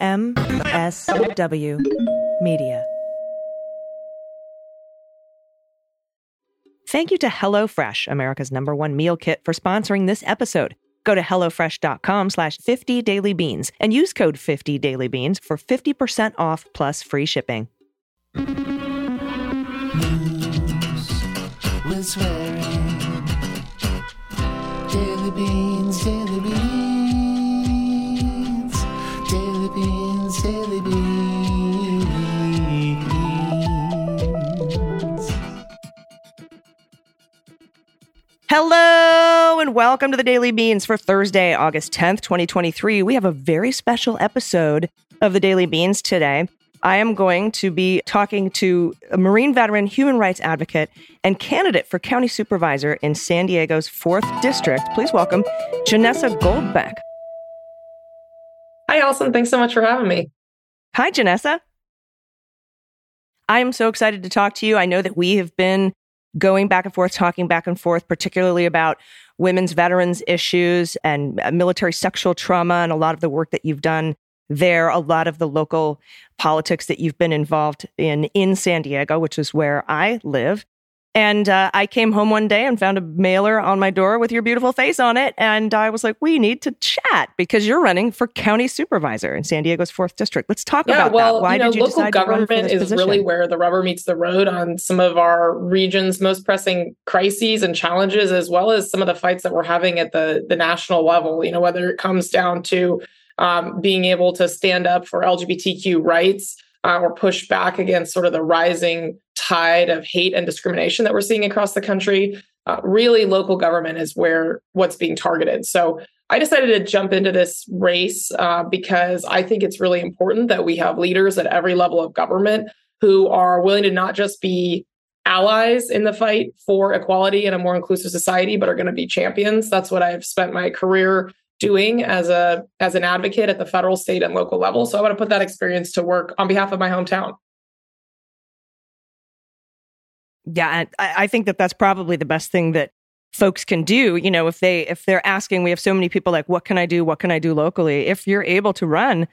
MSW Media. Thank you to HelloFresh, America's number one meal kit, for sponsoring this episode. Go to HelloFresh.com slash 50 dailybeans and use code 50 dailybeans for 50% off plus free shipping. News. Daily beans, Hello and welcome to the Daily Beans for Thursday, August 10th, 2023. We have a very special episode of the Daily Beans today. I am going to be talking to a Marine veteran, human rights advocate, and candidate for county supervisor in San Diego's 4th District. Please welcome Janessa Goldbeck. Hi, Allison. Thanks so much for having me. Hi, Janessa. I am so excited to talk to you. I know that we have been going back and forth, talking back and forth, particularly about women's veterans issues and uh, military sexual trauma and a lot of the work that you've done there, a lot of the local politics that you've been involved in in San Diego, which is where I live. And uh, I came home one day and found a mailer on my door with your beautiful face on it. And I was like, we need to chat because you're running for county supervisor in San Diego's fourth district. Let's talk yeah, about well, that. Why you know, did you local decide to run government is position? really where the rubber meets the road on some of our region's most pressing crises and challenges, as well as some of the fights that we're having at the the national level. You know, whether it comes down to um, being able to stand up for LGBTQ rights uh, or push back against sort of the rising tide of hate and discrimination that we're seeing across the country. Uh, really, local government is where what's being targeted. So I decided to jump into this race uh, because I think it's really important that we have leaders at every level of government who are willing to not just be allies in the fight for equality and a more inclusive society, but are going to be champions. That's what I've spent my career doing as a as an advocate at the federal, state, and local level. So I want to put that experience to work on behalf of my hometown. yeah I, I think that that's probably the best thing that folks can do you know if they if they're asking we have so many people like what can i do what can i do locally if you're able to run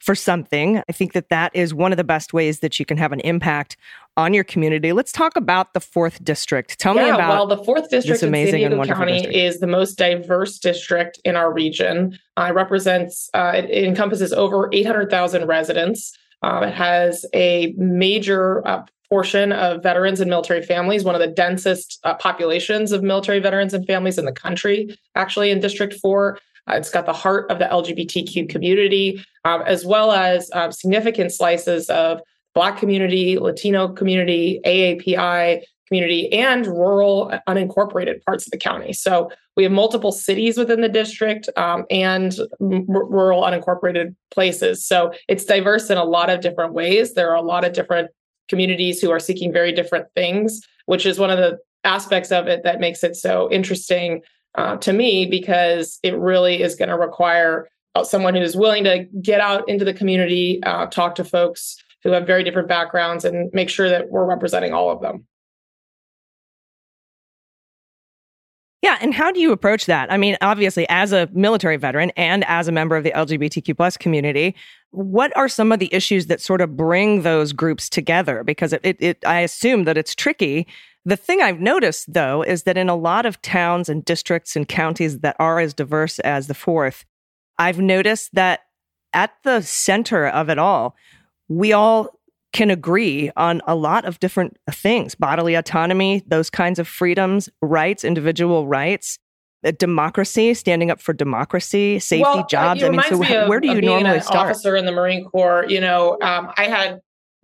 for something i think that that is one of the best ways that you can have an impact on your community let's talk about the fourth district tell yeah, me about well the fourth district in San Diego County district. is the most diverse district in our region. Uh, it represents uh, it, it encompasses over 800,000 residents. Um, it has a major uh, portion of veterans and military families, one of the densest uh, populations of military veterans and families in the country, actually in District 4. Uh, it's got the heart of the LGBTQ community, um, as well as um, significant slices of Black community, Latino community, AAPI community, and rural unincorporated parts of the county. So we have multiple cities within the district um, and r- rural unincorporated places. So it's diverse in a lot of different ways. There are a lot of different communities who are seeking very different things, which is one of the aspects of it that makes it so interesting uh, to me because it really is going to require uh, someone who's willing to get out into the community, uh, talk to folks who have very different backgrounds, and make sure that we're representing all of them. Yeah, and how do you approach that? I mean, obviously, as a military veteran and as a member of the LGBTQ plus community, what are some of the issues that sort of bring those groups together? Because it, it, it I assume that it's tricky. The thing I've noticed, though, is that in a lot of towns and districts and counties that are as diverse as the fourth, I've noticed that at the center of it all, we all can agree on a lot of different things bodily autonomy, those kinds of freedoms, rights, individual rights, uh, democracy, standing up for democracy, safety, well, uh, jobs. I mean, so of- where do you normally an start? Officer in the Marine Corps, you know, um, I had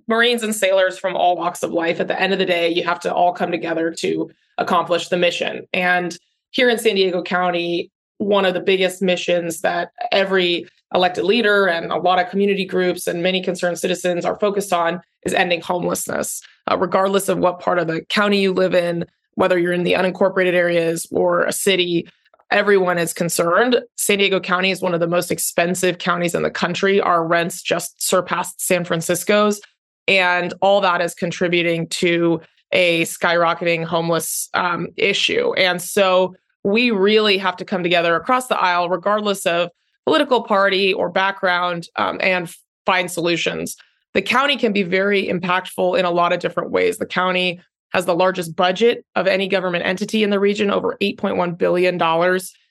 Marines and sailors from all walks of life. At the end of the day, you have to all come together to accomplish the mission. And here in San Diego County, one of the biggest missions that every elected leader and a lot of community groups and many concerned citizens are focused on is ending homelessness, uh, regardless of what part of the county you live in, whether you're in the unincorporated areas or a city. Everyone is concerned. San Diego County is one of the most expensive counties in the country. Our rents just surpassed San Francisco's. And all that is contributing to a skyrocketing homeless um, issue. And so we really have to come together across the aisle, regardless of political party or background um, and find solutions. The county can be very impactful in a lot of different ways. The county has the largest budget of any government entity in the region, over $8.1 billion.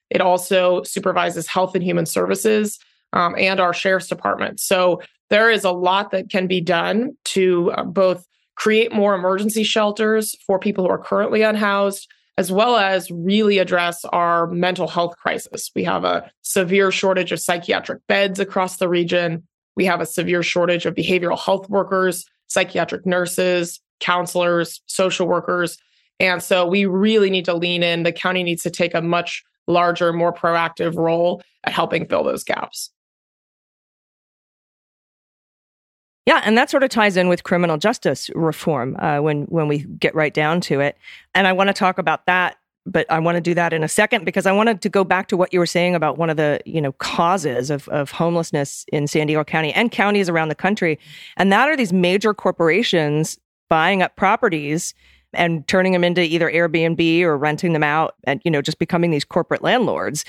It also supervises health and human services um, and our sheriff's department. So there is a lot that can be done to uh, both create more emergency shelters for people who are currently unhoused, as well as really address our mental health crisis. We have a severe shortage of psychiatric beds across the region. We have a severe shortage of behavioral health workers, psychiatric nurses, counselors, social workers. And so we really need to lean in. The county needs to take a much larger, more proactive role at helping fill those gaps. Yeah, and that sort of ties in with criminal justice reform uh, when when we get right down to it. And I want to talk about that, but I want to do that in a second because I wanted to go back to what you were saying about one of the you know causes of of homelessness in San Diego County and counties around the country, and that are these major corporations buying up properties and turning them into either Airbnb or renting them out and you know just becoming these corporate landlords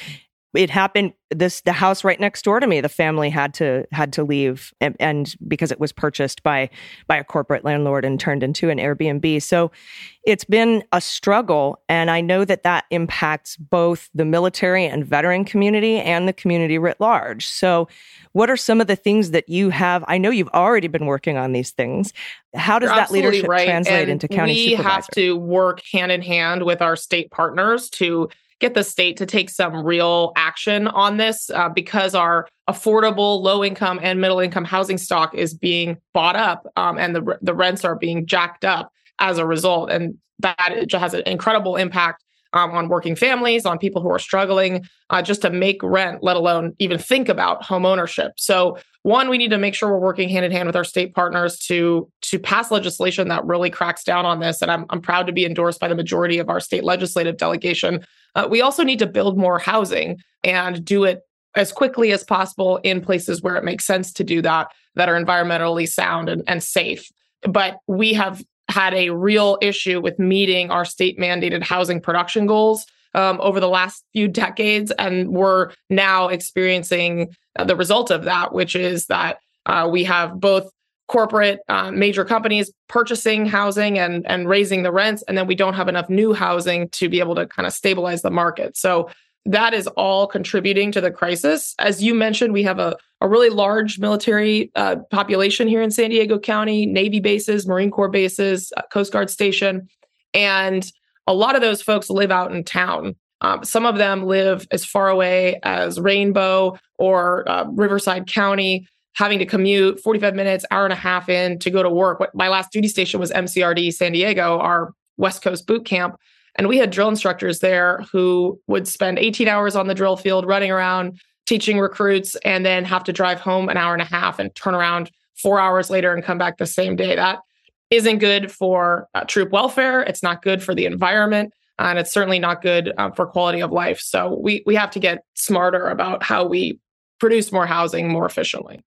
it happened this the house right next door to me the family had to had to leave and, and, because it was purchased by by a corporate landlord and turned into an airbnb so it's been a struggle and i know that that impacts both the military and veteran community and the community writ large so what are some of the things that you have i know you've already been working on these things how does You're that leadership right. translate and into county we supervisor? have to work hand in hand with our state partners to get the state to take some real action on this uh, because our affordable low income and middle income housing stock is being bought up um, and the, the rents are being jacked up as a result. And that has an incredible impact um, on working families, on people who are struggling uh, just to make rent, let alone even think about home ownership. So, one, we need to make sure we're working hand in hand with our state partners to to pass legislation that really cracks down on this. And I'm I'm proud to be endorsed by the majority of our state legislative delegation. Uh, we also need to build more housing and do it as quickly as possible in places where it makes sense to do that, that are environmentally sound and, and safe. But we have had a real issue with meeting our state mandated housing production goals um, over the last few decades. And we're now experiencing the result of that, which is that uh, we have both corporate uh, major companies purchasing housing and, and raising the rents. And then we don't have enough new housing to be able to kind of stabilize the market. So that is all contributing to the crisis. As you mentioned, we have a, a really large military uh, population here in San Diego County, Navy bases, Marine Corps bases, uh, Coast Guard station. And a lot of those folks live out in town. Um, some of them live as far away as Rainbow or uh, Riverside County, having to commute 45 minutes, hour and a half in to go to work. My last duty station was MCRD San Diego, our West Coast boot camp. And we had drill instructors there who would spend 18 hours on the drill field running around teaching recruits and then have to drive home an hour and a half and turn around four hours later and come back the same day. That isn't good for uh, troop welfare. It's not good for the environment. And it's certainly not good uh, for quality of life. So we, we have to get smarter about how we produce more housing more efficiently.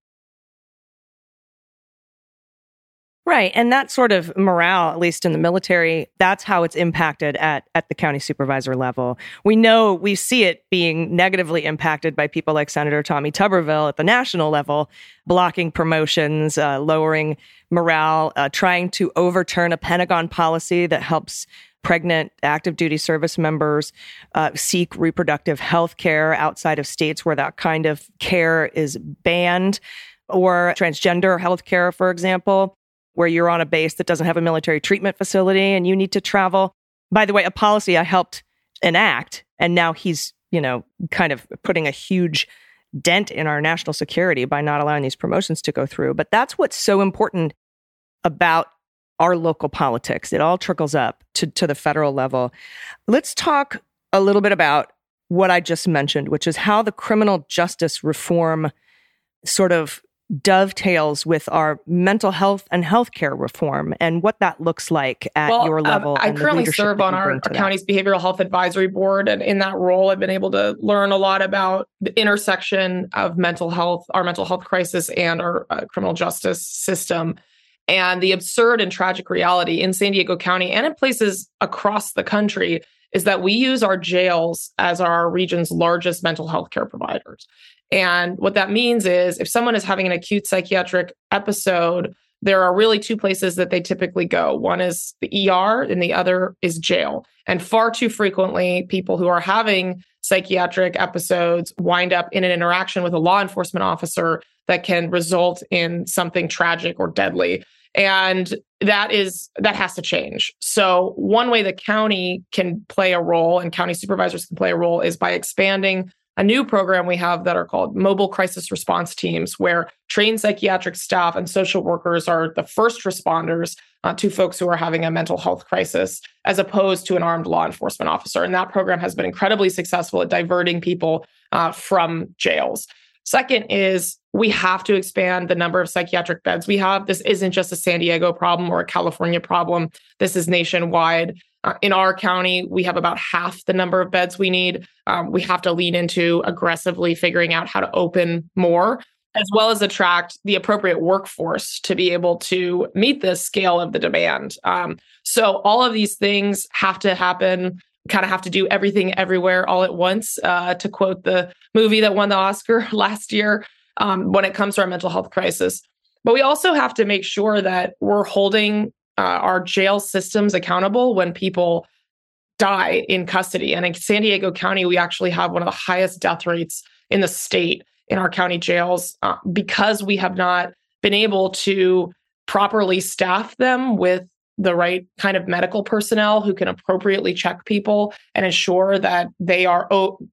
Right. And that sort of morale, at least in the military, that's how it's impacted at, at the county supervisor level. We know we see it being negatively impacted by people like Senator Tommy Tuberville at the national level, blocking promotions, uh, lowering morale, uh, trying to overturn a Pentagon policy that helps pregnant active duty service members uh, seek reproductive health care outside of states where that kind of care is banned, or transgender health care, for example where you're on a base that doesn't have a military treatment facility and you need to travel. By the way, a policy I helped enact, and now he's, you know, kind of putting a huge dent in our national security by not allowing these promotions to go through. But that's what's so important about our local politics. It all trickles up to, to the federal level. Let's talk a little bit about what I just mentioned, which is how the criminal justice reform sort of dovetails with our mental health and healthcare reform and what that looks like at well, your um, level. Um, I currently serve on our, our county's behavioral health advisory board. And in that role, I've been able to learn a lot about the intersection of mental health, our mental health crisis, and our uh, criminal justice system. And the absurd and tragic reality in San Diego County and in places across the country is that we use our jails as our region's largest mental health care providers. And what that means is if someone is having an acute psychiatric episode, there are really two places that they typically go. One is the ER and the other is jail. And far too frequently, people who are having psychiatric episodes wind up in an interaction with a law enforcement officer that can result in something tragic or deadly. And that is that has to change. So one way the county can play a role and county supervisors can play a role is by expanding a new program we have that are called mobile crisis response teams, where trained psychiatric staff and social workers are the first responders uh, to folks who are having a mental health crisis, as opposed to an armed law enforcement officer. And that program has been incredibly successful at diverting people uh, from jails. Second is we have to expand the number of psychiatric beds we have. This isn't just a San Diego problem or a California problem. This is nationwide. Uh, in our county, we have about half the number of beds we need. Um, we have to lean into aggressively figuring out how to open more, as well as attract the appropriate workforce to be able to meet the scale of the demand. Um, so, all of these things have to happen. Kind of have to do everything everywhere all at once, uh, to quote the movie that won the Oscar last year um, when it comes to our mental health crisis. But we also have to make sure that we're holding uh, our jail systems accountable when people die in custody. And in San Diego County, we actually have one of the highest death rates in the state in our county jails uh, because we have not been able to properly staff them with the right kind of medical personnel who can appropriately check people and ensure that they are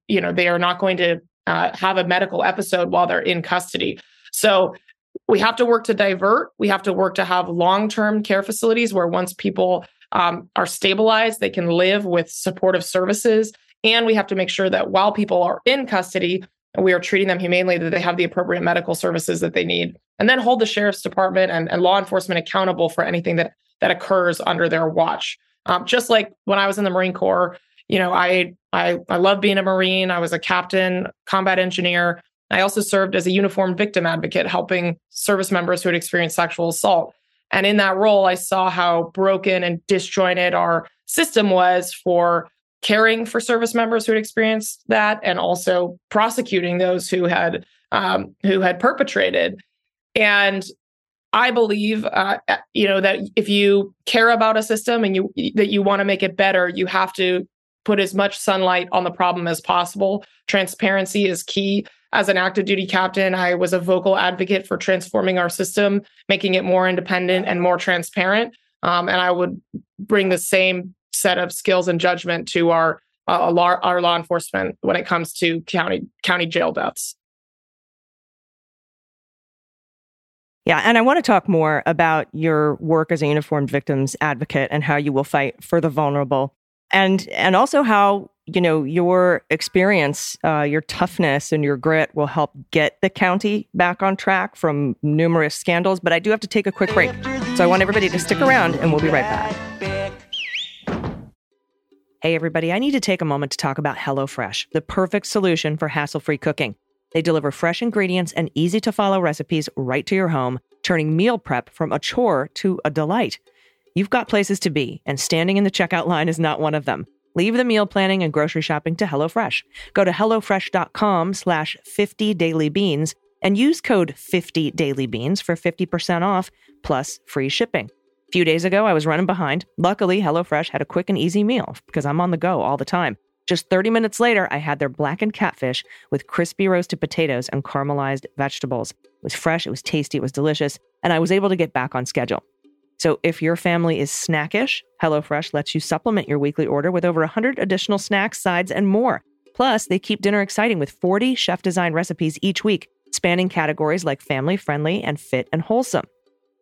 you know they are not going to uh, have a medical episode while they're in custody so we have to work to divert. We have to work to have long term care facilities where once people um, are stabilized, they can live with supportive services. And we have to make sure that while people are in custody, we are treating them humanely, that they have the appropriate medical services that they need. And then hold the sheriff's department and, and law enforcement accountable for anything that, that occurs under their watch. Um, just like when I was in the Marine Corps, you know, I I I love being a Marine. I was a captain, combat engineer. I also served as a uniformed victim advocate, helping service members who had experienced sexual assault. And in that role, I saw how broken and disjointed our system was for caring for service members who had experienced that, and also prosecuting those who had um, who had perpetrated. And I believe, uh, you know, that if you care about a system and you that you want to make it better, you have to put as much sunlight on the problem as possible. Transparency is key as an active duty captain, I was a vocal advocate for transforming our system, making it more independent and more transparent. Um, and I would bring the same set of skills and judgment to our uh, law, our law enforcement when it comes to county county jail deaths. Yeah, and I want to talk more about your work as a uniformed victims advocate and how you will fight for the vulnerable, and and also how you know, your experience, uh, your toughness, and your grit will help get the county back on track from numerous scandals. But I do have to take a quick break. So I want everybody to stick around and we'll be right back. Hey, everybody, I need to take a moment to talk about HelloFresh, the perfect solution for hassle free cooking. They deliver fresh ingredients and easy to follow recipes right to your home, turning meal prep from a chore to a delight. You've got places to be, and standing in the checkout line is not one of them. Leave the meal planning and grocery shopping to HelloFresh. Go to HelloFresh.com slash 50dailybeans and use code 50dailybeans for 50% off plus free shipping. A few days ago, I was running behind. Luckily, HelloFresh had a quick and easy meal because I'm on the go all the time. Just 30 minutes later, I had their blackened catfish with crispy roasted potatoes and caramelized vegetables. It was fresh, it was tasty, it was delicious, and I was able to get back on schedule. So if your family is snackish, HelloFresh lets you supplement your weekly order with over 100 additional snacks, sides, and more. Plus, they keep dinner exciting with 40 chef designed recipes each week, spanning categories like family friendly and fit and wholesome.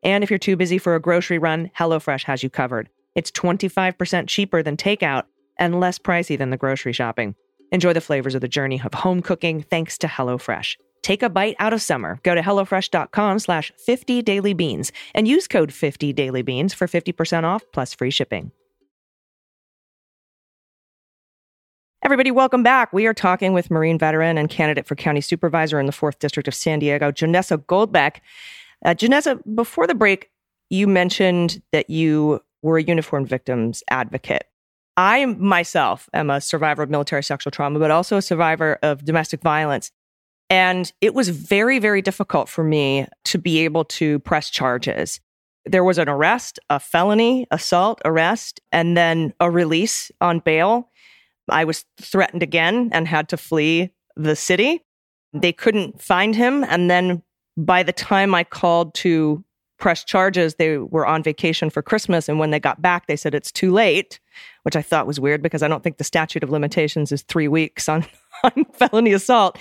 And if you're too busy for a grocery run, HelloFresh has you covered. It's 25% cheaper than takeout and less pricey than the grocery shopping. Enjoy the flavors of the journey of home cooking thanks to HelloFresh. Take a bite out of summer. Go to HelloFresh.com slash 50dailybeans and use code 50dailybeans for 50% off plus free shipping. Everybody, welcome back. We are talking with Marine veteran and candidate for county supervisor in the 4th District of San Diego, Janessa Goldbeck. Uh, Janessa, before the break, you mentioned that you were a uniformed victims advocate. I myself am a survivor of military sexual trauma, but also a survivor of domestic violence. And it was very, very difficult for me to be able to press charges. There was an arrest, a felony assault arrest, and then a release on bail. I was threatened again and had to flee the city. They couldn't find him. And then by the time I called to press charges, they were on vacation for Christmas. And when they got back, they said it's too late, which I thought was weird because I don't think the statute of limitations is three weeks on, on felony assault.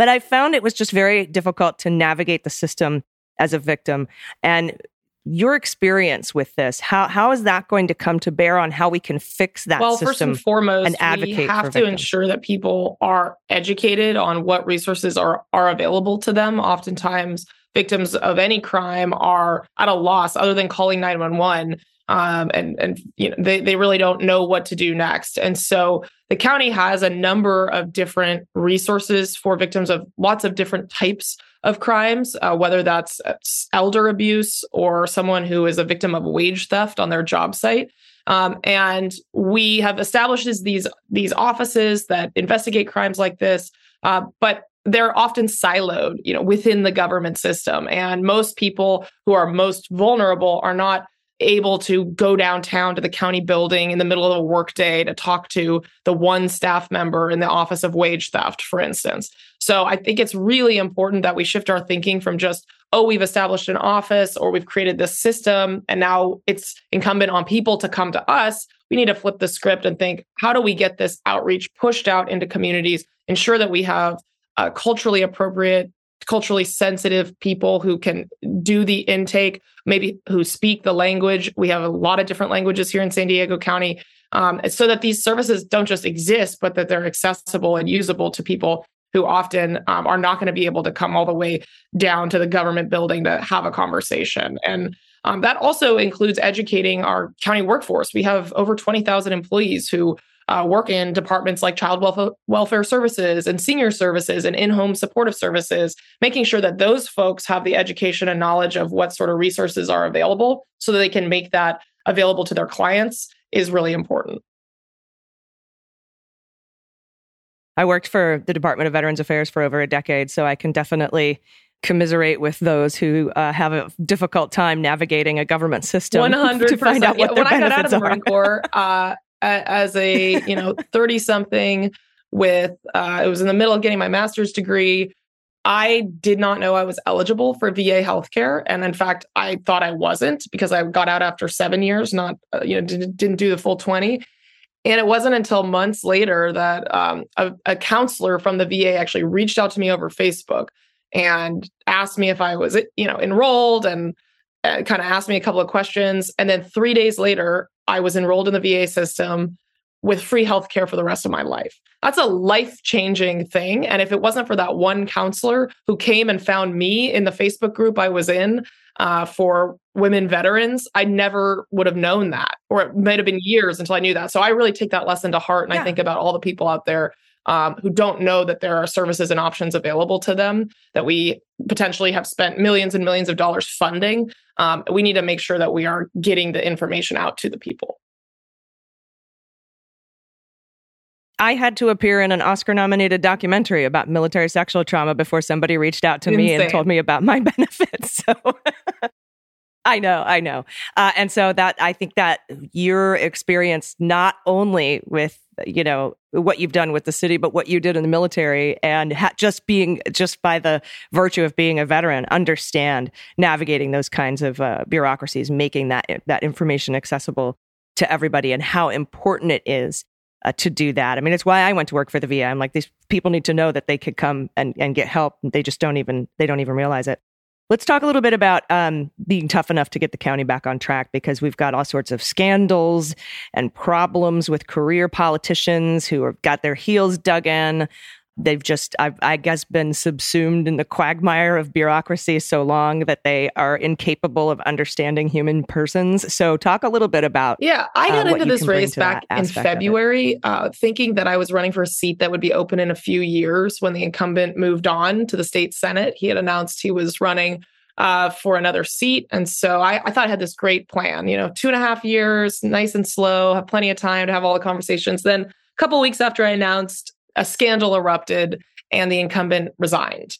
But I found it was just very difficult to navigate the system as a victim. And your experience with this, how how is that going to come to bear on how we can fix that well, system? first and foremost, and advocate we have to victims? ensure that people are educated on what resources are are available to them. Oftentimes, victims of any crime are at a loss other than calling 911 um, and and you know they, they really don't know what to do next. And so the county has a number of different resources for victims of lots of different types of crimes uh, whether that's uh, elder abuse or someone who is a victim of wage theft on their job site. Um, and we have established these these offices that investigate crimes like this uh, but they're often siloed you know within the government system. And most people who are most vulnerable are not able to go downtown to the county building in the middle of a workday to talk to the one staff member in the office of wage theft for instance. So i think it's really important that we shift our thinking from just oh we've established an office or we've created this system and now it's incumbent on people to come to us. We need to flip the script and think how do we get this outreach pushed out into communities ensure that we have uh, culturally appropriate, culturally sensitive people who can do the intake, maybe who speak the language. We have a lot of different languages here in San Diego County, um, so that these services don't just exist, but that they're accessible and usable to people who often um, are not going to be able to come all the way down to the government building to have a conversation. And um, that also includes educating our county workforce. We have over 20,000 employees who uh, work in departments like child welfare, welfare services and senior services and in-home supportive services making sure that those folks have the education and knowledge of what sort of resources are available so that they can make that available to their clients is really important. I worked for the Department of Veterans Affairs for over a decade, so I can definitely commiserate with those who uh, have a difficult time navigating a government system 100 to find out what yeah, their when i got out of the marine corps uh, as a you know 30 something with uh, it was in the middle of getting my master's degree. I did not know i was eligible for va healthcare and in fact i thought i wasn't because i got out after seven years not uh, you know didn't, didn't do the full 20 and it wasn't until months later that um, a, a counselor from the va actually reached out to me over facebook and asked me if i was you know enrolled and uh, kind of asked me a couple of questions. And then three days later i was enrolled in the va system with free health care for the rest of my life. That's a life changing thing. And if it wasn't for that one counselor who came and found me in the facebook group i was in uh, for women veterans i never would have known that or it might have been years until i knew that. So i really take that lesson to heart and Yeah. i think about all the people out there um, who don't know that there are services and options available to them that we potentially have spent millions and millions of dollars funding. Um, we need to make sure that we are getting the information out to the people. I had to appear in an Oscar nominated documentary about military sexual trauma before somebody reached out to me and told me about my benefits. So I know, I know. Uh, and so that I think that your experience, not only with, you know, what you've done with the city, but what you did in the military and ha- just being, just by the virtue of being a veteran, understand navigating those kinds of uh, bureaucracies, making that, that information accessible to everybody and how important it is uh, to do that. I mean, it's why I went to work for the VA. I'm like, these people need to know that they could come and, and get help. They just don't even they don't even realize it. Let's talk a little bit about um, being tough enough to get the county back on track because we've got all sorts of scandals and problems with career politicians who have got their heels dug in. They've just, I've, I guess, been subsumed in the quagmire of bureaucracy so long that they are incapable of understanding human persons. So, talk a little bit about Yeah, I Uh, got what into this race back in aspect of it. February, uh, thinking that I was running for a seat that would be open in a few years when the incumbent moved on to the state Senate. He had announced he was running uh, for another seat. And so I, I thought I had this great plan, you know, two and a half years, nice and slow, have plenty of time to have all the conversations. Then a couple weeks after I announced, a scandal erupted and the incumbent resigned.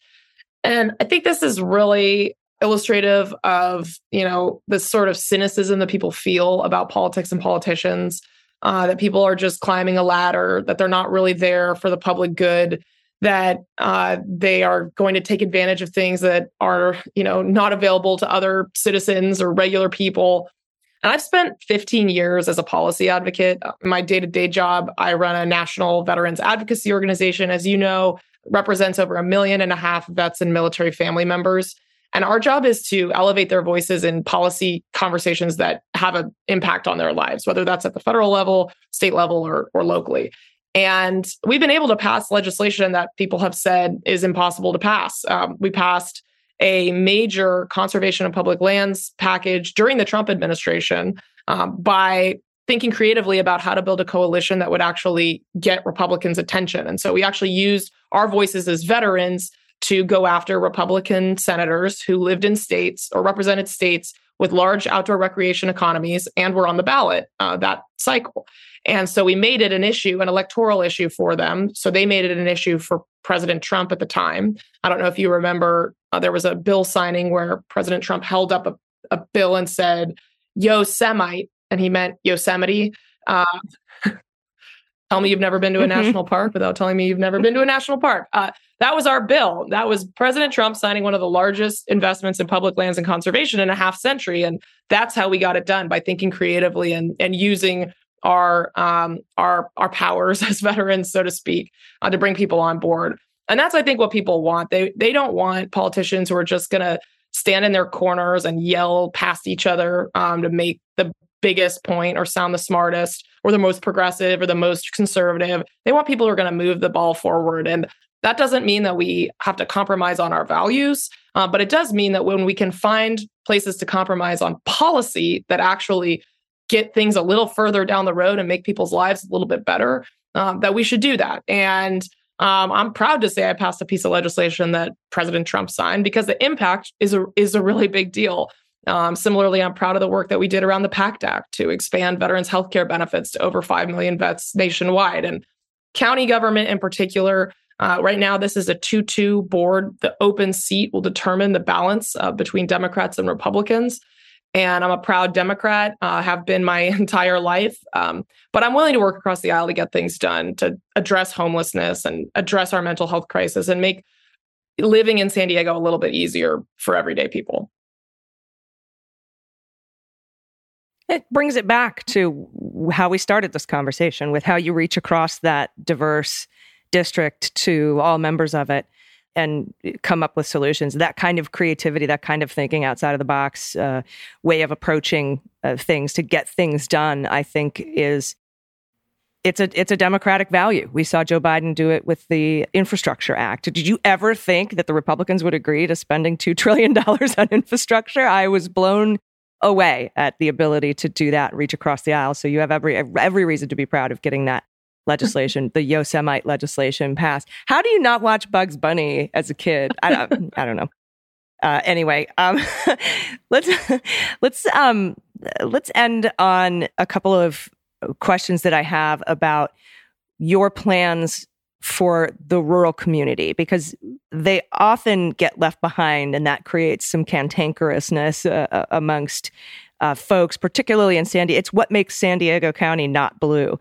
And I think this is really illustrative of you know the sort of cynicism that people feel about politics and politicians uh, that people are just climbing a ladder that they're not really there for the public good that uh, they are going to take advantage of things that are you know not available to other citizens or regular people and i've spent 15 years as a policy advocate my day-to-day job i run a national veterans advocacy organization as you know represents over a million and a half vets and military family members and our job is to elevate their voices in policy conversations that have an impact on their lives, whether that's at the federal level, state level, or, or locally. And we've been able to pass legislation that people have said is impossible to pass. Um, we passed a major conservation of public lands package during the Trump administration um, by thinking creatively about how to build a coalition that would actually get Republicans' attention. And so we actually used our voices as veterans to go after Republican senators who lived in states or represented states with large outdoor recreation economies and were on the ballot uh, that cycle. And so we made it an issue, an electoral issue for them. So they made it an issue for President Trump at the time. I don't know if you remember, uh, there was a bill signing where President Trump held up a, a bill and said, Yo Semite, and he meant Yosemite. Uh, tell me you've never been to a mm-hmm. national park without telling me you've never been to a national park. Uh, that was our bill. That was President Trump signing one of the largest investments in public lands and conservation in a half century, and that's how we got it done by thinking creatively and and using our um, our our powers as veterans, so to speak, uh, to bring people on board. And that's I think what people want. They they don't want politicians who are just going to stand in their corners and yell past each other um, to make the biggest point or sound the smartest or the most progressive or the most conservative. They want people who are going to move the ball forward. And that doesn't mean that we have to compromise on our values, uh, but it does mean that when we can find places to compromise on policy that actually get things a little further down the road and make people's lives a little bit better, um, that we should do that. And um, I'm proud to say I passed a piece of legislation that President Trump signed because the impact is a is a really big deal. Um, similarly, I'm proud of the work that we did around the PACT Act to expand veterans' health care benefits to over 5 million vets nationwide. And county government in particular uh, right now, this is a 2 2 board. The open seat will determine the balance uh, between Democrats and Republicans. And I'm a proud Democrat, uh, have been my entire life. Um, but I'm willing to work across the aisle to get things done, to address homelessness and address our mental health crisis and make living in San Diego a little bit easier for everyday people. It brings it back to how we started this conversation with how you reach across that diverse district to all members of it and come up with solutions. That kind of creativity, that kind of thinking outside of the box uh, way of approaching uh, things to get things done, I think is it's a it's a democratic value. We saw Joe Biden do it with the Infrastructure Act. Did you ever think that the Republicans would agree to spending two trillion dollars on infrastructure? I was blown away at the ability to do that, reach across the aisle. So you have every every reason to be proud of getting that legislation, the Yosemite legislation passed. How do you not watch Bugs Bunny as a kid? I don't, I don't know. Uh, anyway, um, let's let's um, let's end on a couple of questions that I have about your plans for the rural community because they often get left behind, and that creates some cantankerousness uh, uh amongst uh, folks, particularly in San Diego. It's what makes San Diego County not blue.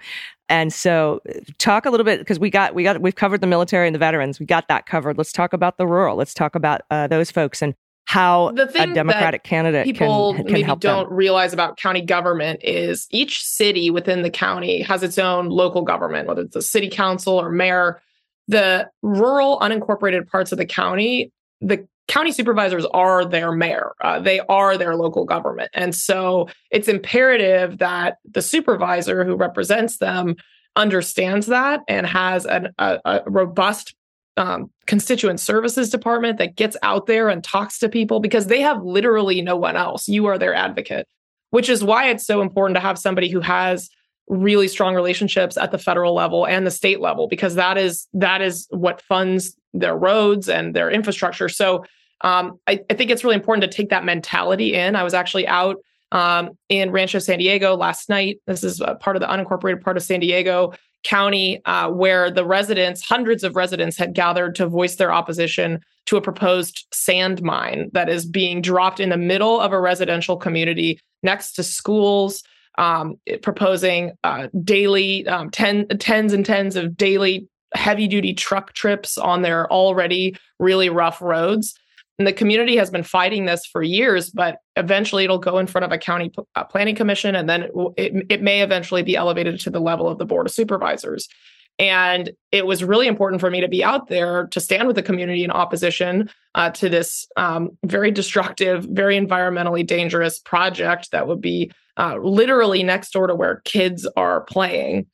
And so, talk a little bit because we got we got we've covered the military and the veterans. We got that covered. Let's talk about the rural. Let's talk about uh, those folks and how the thing a Democratic candidate people can, can maybe don't them. realize about county government is each city within the county has its own local government, whether it's a city council or mayor. The rural unincorporated parts of the county, the county supervisors are their mayor. Uh, they are their local government. And so it's imperative that the supervisor who represents them understands that and has an, a, a, robust um, constituent services department that gets out there and talks to people because they have literally no one else. You are their advocate, which is why it's so important to have somebody who has really strong relationships at the federal level and the state level because that is that is what funds their roads and their infrastructure. So um, I, I, think it's really important to take that mentality in. I was actually out um, in Rancho San Diego last night. This is part of the unincorporated part of San Diego county uh, where the residents, hundreds of residents, had gathered to voice their opposition to a proposed sand mine that is being dropped in the middle of a residential community next to schools. Um, proposing uh, daily um, ten, tens and tens of daily heavy duty truck trips on their already really rough roads. And the community has been fighting this for years, but eventually it'll go in front of a county uh, planning commission, and then it, it, it may eventually be elevated to the level of the board of supervisors. And it was really important for me to be out there to stand with the community in opposition uh, to this um, very destructive, very environmentally dangerous project that would be uh, literally next door to where kids are playing,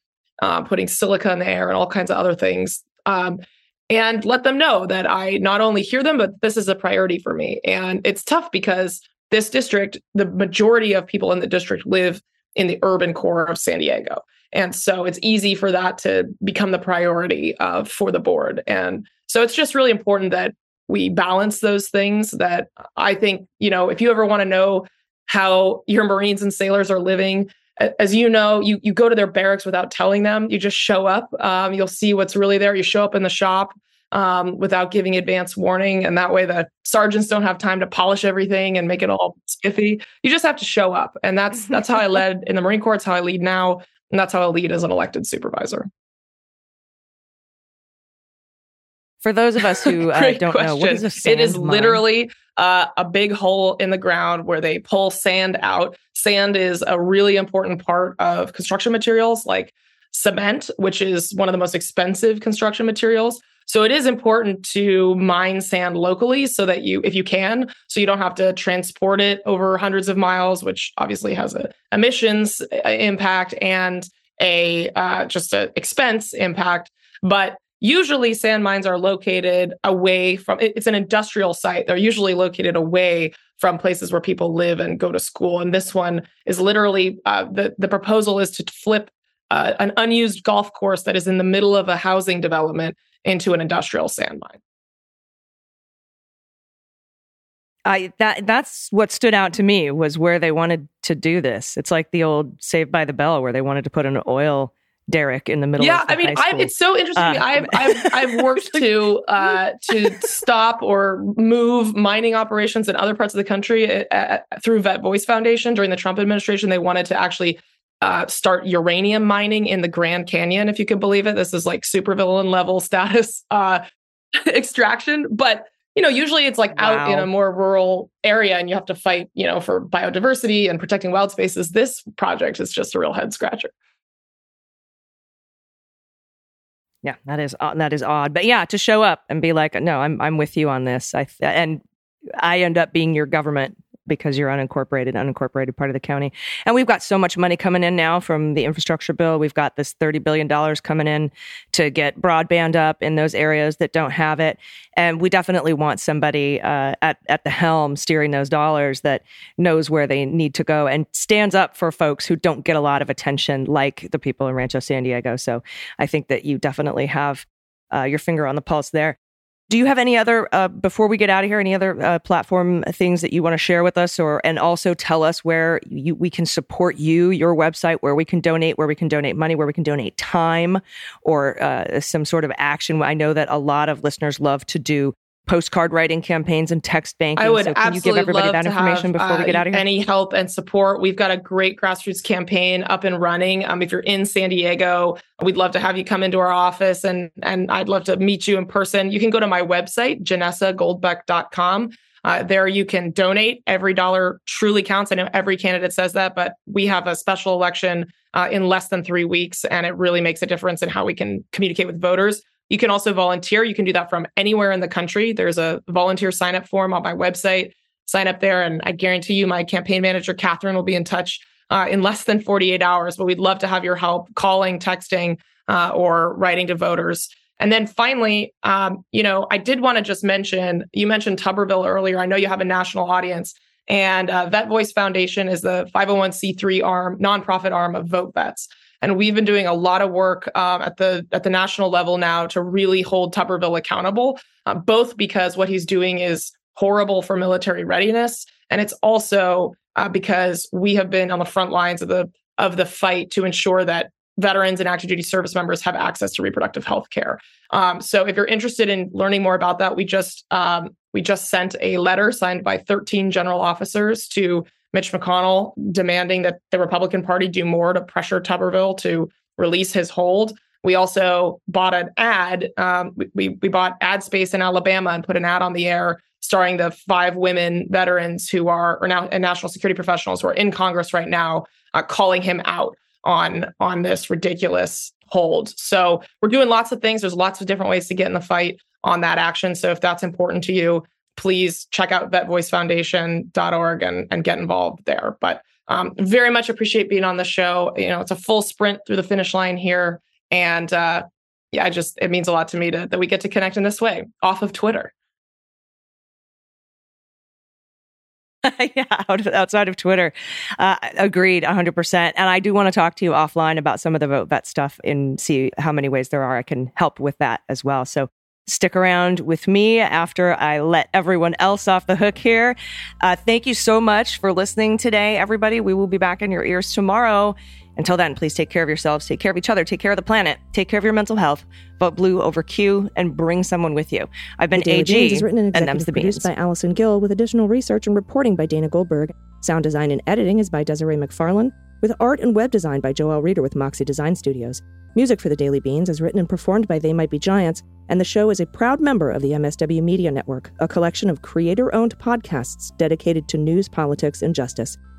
uh, putting silica in the air and all kinds of other things. Um, and let them know that I not only hear them, but this is a priority for me. And it's tough because this district, the majority of people in the district live in the urban core of San Diego. And so it's easy for that to become the priority uh, for the board. And so it's just really important that we balance those things that I think, you know, if you ever want to know how your Marines and sailors are living, as you know, you you go to their barracks without telling them. You just show up. Um, you'll see what's really there. You show up in the shop um, without giving advance warning, and that way the sergeants don't have time to polish everything and make it all spiffy. You just have to show up, and that's that's how I led in the Marine Corps. It's how I lead now, and that's how I lead as an elected supervisor. For those of us who uh, don't question. know, what is a sand It is mine? literally uh, a big hole in the ground where they pull sand out. Sand is a really important part of construction materials like cement, which is one of the most expensive construction materials. So it is important to mine sand locally so that you, if you can, so you don't have to transport it over hundreds of miles, which obviously has a emissions uh, impact and a uh, just a expense impact. But Usually, sand mines are located away from it's an industrial site. They're usually located away from places where people live and go to school. And this one is literally uh, the the proposal is to flip uh, an unused golf course that is in the middle of a housing development into an industrial sand mine. I that that's what stood out to me was where they wanted to do this. It's like the old Saved by the Bell where they wanted to put an oil derrick in the middle. Yeah, I mean, I, it's so interesting. Uh, I've, I've I've worked to uh, to stop or move mining operations in other parts of the country at, uh, at, uh, through Vet Voice Foundation during the Trump administration. They wanted to actually. Uh, start uranium mining in the Grand Canyon, if you can believe it. This is like supervillain level status uh, extraction, but you know, usually it's like wow. out in a more rural area, and you have to fight, you know, for biodiversity and protecting wild spaces. This project is just a real head scratcher. Yeah, that is uh, that is odd, but yeah, to show up and be like, no, I'm I'm with you on this. I and I end up being your government because you're unincorporated, unincorporated part of the county. And we've got so much money coming in now from the infrastructure bill. We've got this $30 billion coming in to get broadband up in those areas that don't have it. And we definitely want somebody uh, at, at the helm steering those dollars that knows where they need to go and stands up for folks who don't get a lot of attention, like the people in Rancho San Diego. So I think that you definitely have uh, your finger on the pulse there. Do you have any other uh, before we get out of here? Any other uh, platform things that you want to share with us, or and also tell us where you, we can support you, your website, where we can donate, where we can donate money, where we can donate time, or uh, some sort of action. I know that a lot of listeners love to do postcard writing campaigns and text banking. I would so can you give everybody that information have, before uh, we get out of here? Any help and support? We've got a great grassroots campaign up and running. Um, if you're in San Diego, we'd love to have you come into our office and and I'd love to meet you in person. You can go to my website, janessagoldbeck.com. Uh, there you can donate. Every dollar truly counts. I know every candidate says that, but we have a special election uh, in less than three weeks, and it really makes a difference in how we can communicate with voters. You can also volunteer. You can do that from anywhere in the country. There's a volunteer sign up form on my website. Sign up there, and I guarantee you, my campaign manager, Catherine, will be in touch uh, in less than 48 hours. But we'd love to have your help calling, texting, uh, or writing to voters. And then finally, um, you know, I did want to just mention you mentioned Tuberville earlier. I know you have a national audience, and uh, Vet Voice Foundation is the 501c3 arm, nonprofit arm of VoteVets. And we've been doing a lot of work um, at the at the national level now to really hold Tuberville accountable, uh, both because what he's doing is horrible for military readiness, and it's also uh, because we have been on the front lines of the of the fight to ensure that veterans and active duty service members have access to reproductive health care. Um, so if you're interested in learning more about that, we just um, we just sent a letter signed by 13 general officers to Mitch McConnell demanding that the Republican Party do more to pressure Tuberville to release his hold. We also bought an ad. Um, we, we bought ad space in Alabama and put an ad on the air starring the five women veterans who are or now and national security professionals who are in Congress right now, uh, calling him out on on this ridiculous hold. So we're doing lots of things. There's lots of different ways to get in the fight on that action. So if that's important to you, please check out vetvoicefoundation.org and, and get involved there. But um, very much appreciate being on the show. You know, it's a full sprint through the finish line here. And uh, yeah, I just, it means a lot to me to, that we get to connect in this way off of Twitter. yeah, out, outside of Twitter. Uh, agreed, 100%. And I do want to talk to you offline about some of the VoteVet stuff and see how many ways there are I can help with that as well. So stick around with me after I let everyone else off the hook here. Uh, thank you so much for listening today, everybody. We will be back in your ears tomorrow. Until then, please take care of yourselves, take care of each other, take care of the planet, take care of your mental health. Vote blue over Q and bring someone with you. I've been AG, Beans is written and executive the produced beans. by Allison Gill with additional research and reporting by Dana Goldberg. Sound design and editing is by Desiree McFarlane, with art and web design by Joel Reeder with Moxie Design Studios. Music for The Daily Beans is written and performed by They Might Be Giants, and the show is a proud member of the MSW Media Network, a collection of creator owned podcasts dedicated to news, politics, and justice.